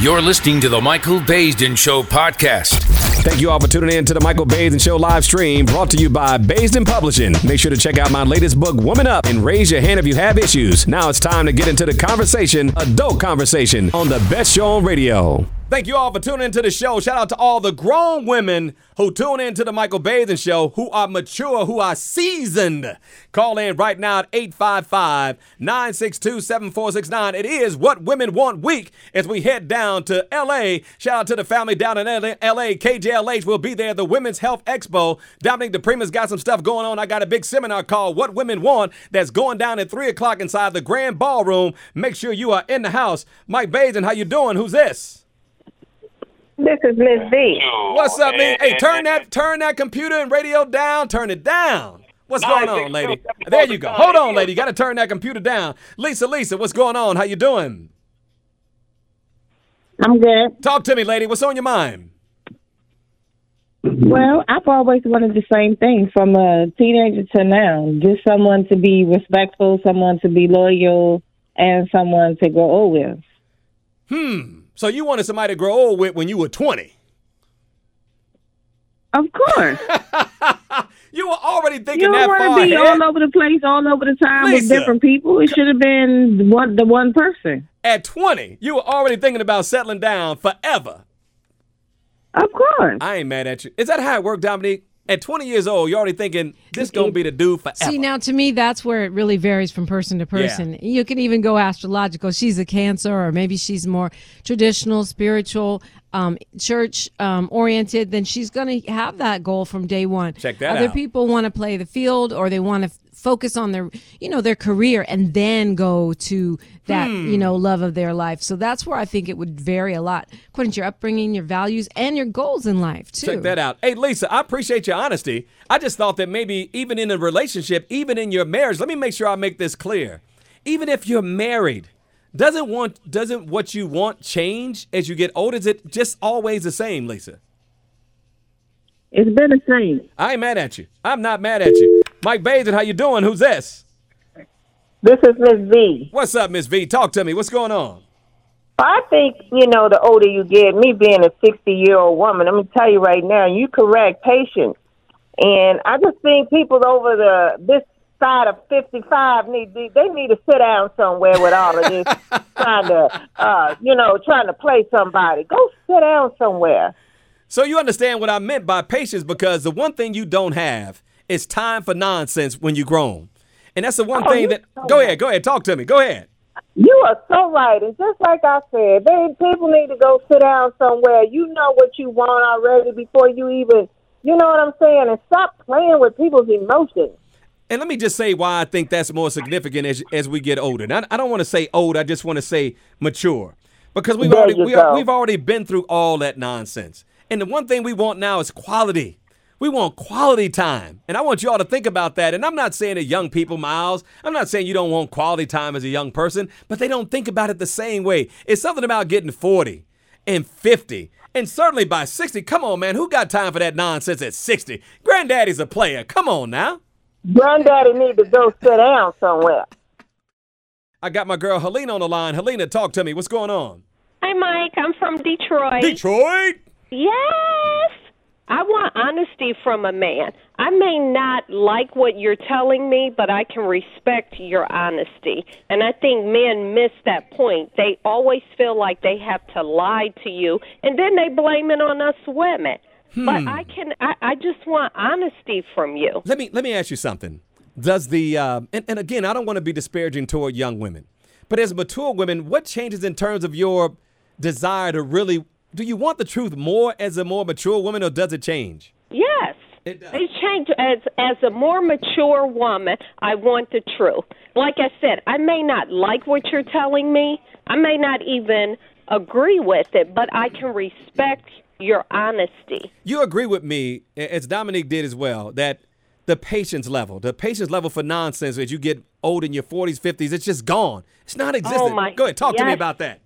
You're listening to the Michael Baisden Show podcast. Thank you all for tuning in to the Michael Baisden Show live stream brought to you by Baisden Publishing. Make sure to check out my latest book, Woman Up, and raise your hand if you have issues. Now it's time to get into the conversation, adult conversation, on the best show on radio. Thank you all for tuning into the show. Shout out to all the grown women who tune in to the Michael Baisden Show, who are mature, who are seasoned. Call in right now at 855 962 7469. It is What Women Want Week as we head down to LA. Shout out to the family down in LA. KJLH will be there, the Women's Health Expo. Dominic DePrima's got some stuff going on. I got a big seminar called What Women Want that's going down at 3 o'clock inside the Grand Ballroom. Make sure you are in the house. Mike Baisden, how you doing? Who's this? This is Miss V. What's up, man? Hey, turn that turn that computer and radio down. Turn it down. What's going on, lady? There you go. Hold on, lady. You got to turn that computer down. Lisa, Lisa, what's going on? How you doing? I'm good. Talk to me, lady. What's on your mind? Well, I've always wanted the same thing from a teenager to now. Just someone to be respectful, someone to be loyal, and someone to grow old with. Hmm. So you wanted somebody to grow old with when you were 20? Of course. you were already thinking you that don't far want to be ahead. all over the place, all over the time Lisa. with different people. It should have been one the one person. At 20, you were already thinking about settling down forever. Of course. I ain't mad at you. Is that how it worked, Dominique? At 20 years old, you're already thinking this gonna be the dude forever. See, now to me, that's where it really varies from person to person. You can even go astrological. She's a Cancer, or maybe she's more traditional, spiritual, um, church um, oriented. Then she's going to have that goal from day one. Check that Other out. people want to play the field, or they want to focus on their, you know, their career, and then go to that, Hmm. you know, love of their life. So that's where I think it would vary a lot according to your upbringing, your values, and your goals in life too. Check that out. Hey, Lisa, I appreciate your honesty. I just thought that maybe even in a relationship, even in your marriage, let me make sure I make this clear. Even if you're married, doesn't want doesn't what you want change as you get older? Is it just always the same, Lisa? It's been the same. I ain't mad at you. I'm not mad at you. Mike Baisden, how you doing? Who's this? This is Miss V. What's up, Miss V? Talk to me. What's going on? I think, you know, the older you get, me being a 60 year old woman, I'm going to tell you right now, you correct patience. And I just think people over the this side of 55 need they need to sit down somewhere with all of this trying to, uh, you know, trying to play somebody. Go sit down somewhere. So you understand what I meant by patience because the one thing you don't have is time for nonsense when you're grown. And that's the one Oh, thing that so Go right. ahead, go ahead, talk to me. Go ahead. You are so right. And just like I said, they people need to go sit down somewhere. You know what you want already before you even, you know what I'm saying? And stop playing with people's emotions. And let me just say why I think that's more significant as, as we get older. Now, I don't want to say old, I just want to say mature. Because we've There already we, we've already been through all that nonsense. And the one thing we want now is quality. We want quality time. And I want you all to think about that. And I'm not saying that young people, Miles, I'm not saying you don't want quality time as a young person, but they don't think about it the same way. It's something about getting 40 and 50 and certainly by 60. Come on, man. Who got time for that nonsense at 60? Granddaddy's a player. Come on now. Granddaddy need to go sit down somewhere. I got my girl Helena on the line. Helena, talk to me. What's going on? Hi, Mike. I'm from Detroit. Detroit. Yes. I want honesty from a man. I may not like what you're telling me, but I can respect your honesty. And I think men miss that point. They always feel like they have to lie to you, and then they blame it on us women. But I can. I, I just want honesty from you. Let me let me ask you something. Does the uh, and, and again, I don't want to be disparaging toward young women, but as mature women, what changes in terms of your desire to really? Do you want the truth more as a more mature woman, or does it change? Yes. It does. They change as as a more mature woman. I want the truth. Like I said, I may not like what you're telling me. I may not even agree with it, but I can respect your honesty. You agree with me, as Dominique did as well, that the patience level, the patience level for nonsense as you get old in your 40s, 50s, it's just gone. It's not oh existent. Oh, my- Go ahead, talk to me about that.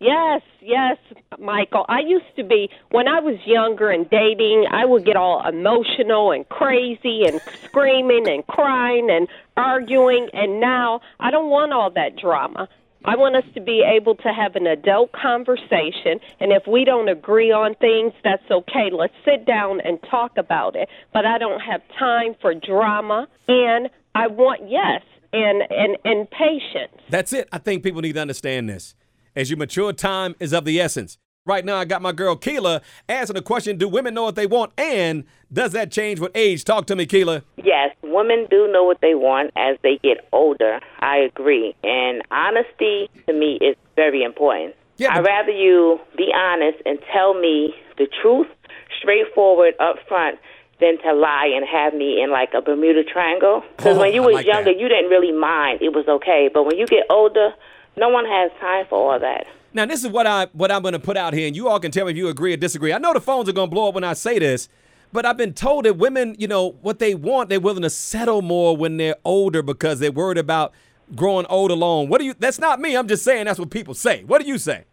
Yes, yes, Michael. I used to be when I was younger and dating, I would get all emotional and crazy and screaming and crying and arguing and now I don't want all that drama. I want us to be able to have an adult conversation, and if we don't agree on things, that's okay. Let's sit down and talk about it. But I don't have time for drama, and I want yes and and and patience. That's it. I think people need to understand this. As you mature, time is of the essence. Right now, I got my girl Keela asking the question Do women know what they want? And does that change with age? Talk to me, Keela. Yes, women do know what they want as they get older. I agree. And honesty to me is very important. Yeah, I'd rather you be honest and tell me the truth, straightforward, up front, than to lie and have me in like a Bermuda Triangle. Because Oh, when you I were like younger, that. you didn't really mind. It was okay. But when you get older, no one has time for all that. Now, this is what I what I'm going to put out here, and you all can tell me if you agree or disagree. I know the phones are going to blow up when I say this, but I've been told that women, you know, what they want, they're willing to settle more when they're older because they're worried about growing old alone. What do you? That's not me. I'm just saying that's what people say. What do you say?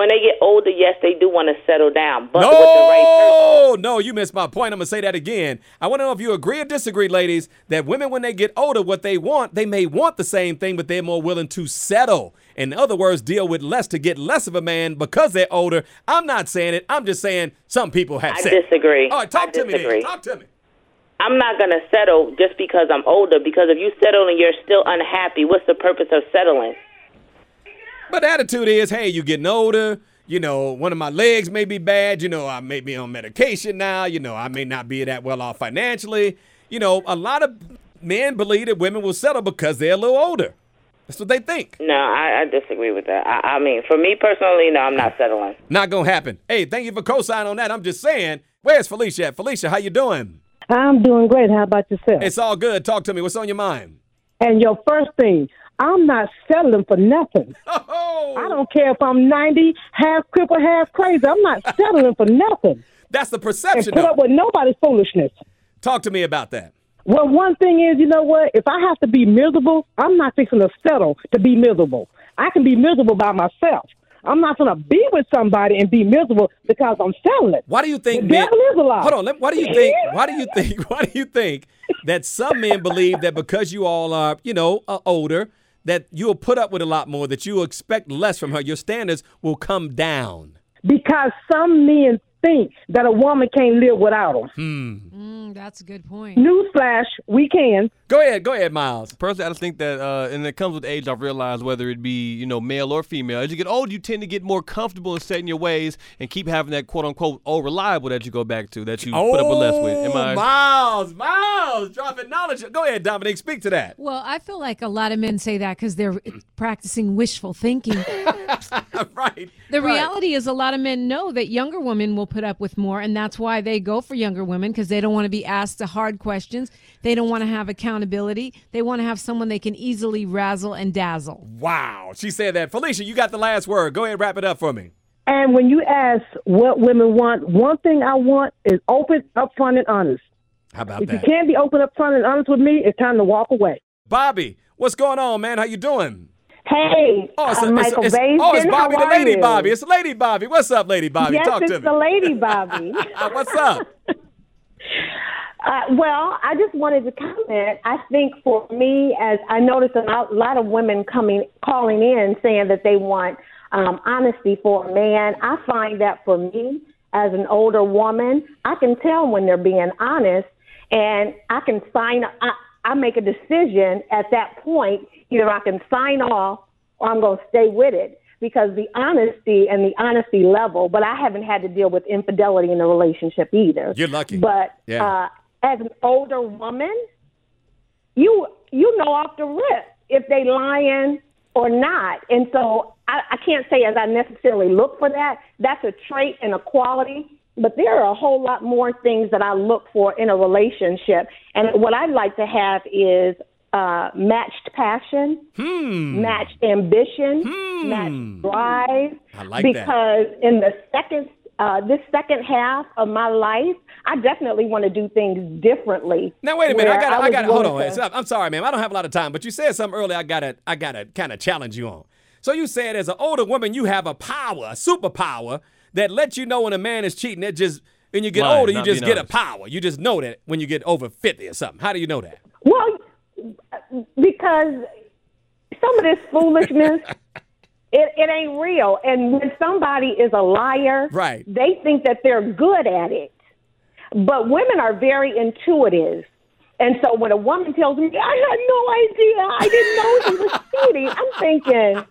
When they get older, yes, they do want to settle down, but with the right person. No, no, you missed my point. I'm gonna say that again. I want to know if you agree or disagree, ladies, that women, when they get older, what they want, they may want the same thing, but they're more willing to settle. In other words, deal with less to get less of a man because they're older. I'm not saying it. I'm just saying some people have I said. disagree. All right, talk I to me. Then. disagree. Talk to me. I'm not going to settle just because I'm older. Because if you settle and you're still unhappy, what's the purpose of settling? But the attitude is, hey, you getting older. You know, one of my legs may be bad. You know, I may be on medication now. You know, I may not be that well off financially. You know, a lot of men believe that women will settle because they're a little older. That's what they think. No, I, I disagree with that. I, I mean, for me personally, no, I'm not settling. Not gonna happen. Hey, thank you for co-signing on that. I'm just saying, where's Felicia at? Felicia, how you doing? I'm doing great. How about yourself? It's all good. Talk to me. What's on your mind? and your first thing, I'm not settling for nothing. Oh, Oh, I don't care if I'm 90, half crippled, half crazy. I'm not settling for nothing that's the and perception. put Of. up with nobody's foolishness. Talk to me about that. Well, one thing is, you know what? If I have to be miserable, I'm not fixing to settle to be miserable. I can be miserable by myself. I'm not going to be with somebody and be miserable because I'm settling. Why do you think The men? devil is a lie. Hold on. Let, why do you think? Why do you think? Why do you think that some men believe that because you all are, you know, uh, older, that you'll put up with a lot more, that you'll expect less from her. Your standards will come down. Because some men think that a woman can't live without them. Mm, that's a good point. Newsflash, we can. Go ahead. Go ahead, Miles. Personally, I just think that, uh, and it comes with age. I've realized whether it be you know male or female, as you get older, you tend to get more comfortable in setting your ways and keep having that quote unquote old reliable that you go back to that you put up with less with. Am I? Oh, Miles, Miles, dropping knowledge. Go ahead, Dominic. Speak to that. Well, I feel like a lot of men say that because they're practicing wishful thinking. right. The right. reality is, a lot of men know that younger women will put up with more, and that's why they go for younger women because they don't want to be asked the hard questions. They don't want to have accountability. They want to have someone they can easily razzle and dazzle. Wow. She said that. Felicia, you got the last word. Go ahead, wrap it up for me. And when you ask what women want, one thing I want is open, upfront, and honest. How about If you can't be open, up front and honest with me, it's time to walk away. Bobby, what's going on, man? How you doing? Hey, Oh, it's, it's- Michael it's- Baisden, oh, it's Bobby the Lady you? Bobby. It's Lady Bobby. What's up, Lady Bobby? Yes, Talk it's to me. the Lady Bobby. What's up? Uh, well, I just wanted to comment. I think for me, as I noticed a lot, lot of women coming, calling in saying that they want um, honesty for a man. I find that for me, as an older woman, I can tell when they're being honest, and I can sign. I, I make a decision at that point. Either I can sign off or I'm going to stay with it because the honesty and the honesty level. But I haven't had to deal with infidelity in a relationship either. You're lucky. But Yeah. uh, as an older woman, you you know off the rip if they lying or not. And so I, I can't say as I necessarily look for that. That's a trait and a quality. But there are a whole lot more things that I look for in a relationship. And what I'd like to have is uh, matched passion, Hmm. matched ambition, matched drive. I like that. because in the second, uh, this second half of my life, I definitely want to do things differently. Now wait a minute. I got. I, got. Hold on. to-. I'm sorry, ma'am. I don't have a lot of time, but you said something earlier. I gotta. I gotta kind of challenge you on. So you said as an older woman, you have a power, a superpower that lets you know when a man is cheating. That just when you get Lying, older, you just get honest. a power. You just know that when you get over fifty or something. How do you know that? Well, because some of this foolishness. It, it ain't real. And when somebody is a liar, Right. they think that they're good at it. But women are very intuitive. And so when a woman tells me, I had no idea, I didn't know he was cheating, I'm thinking,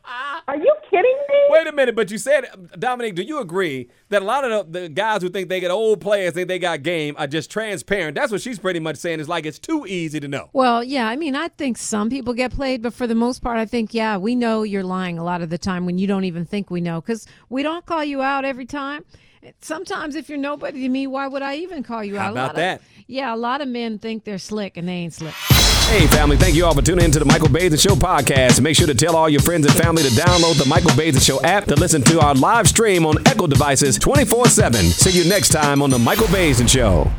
are you kidding me? Wait a minute, but you said, Dominic, do you agree that a lot of the, the guys who think they get old players, think they got game, are just transparent? That's what she's pretty much saying. Is like it's too easy to know. Well, yeah, I mean, I think some people get played, but for the most part, I think, yeah, we know you're lying a lot of the time when you don't even think we know because we don't call you out every time. Sometimes, if you're nobody to me, why would I even call you How out? A about lot of- that? yeah, a lot of men think they're slick and they ain't slick. Hey, family, thank you all for tuning in to the Michael Baisden Show podcast. Make sure to tell all your friends and family to download the Michael Baisden Show app to listen to our live stream on Echo devices 24 7. See you next time on the Michael Baisden Show.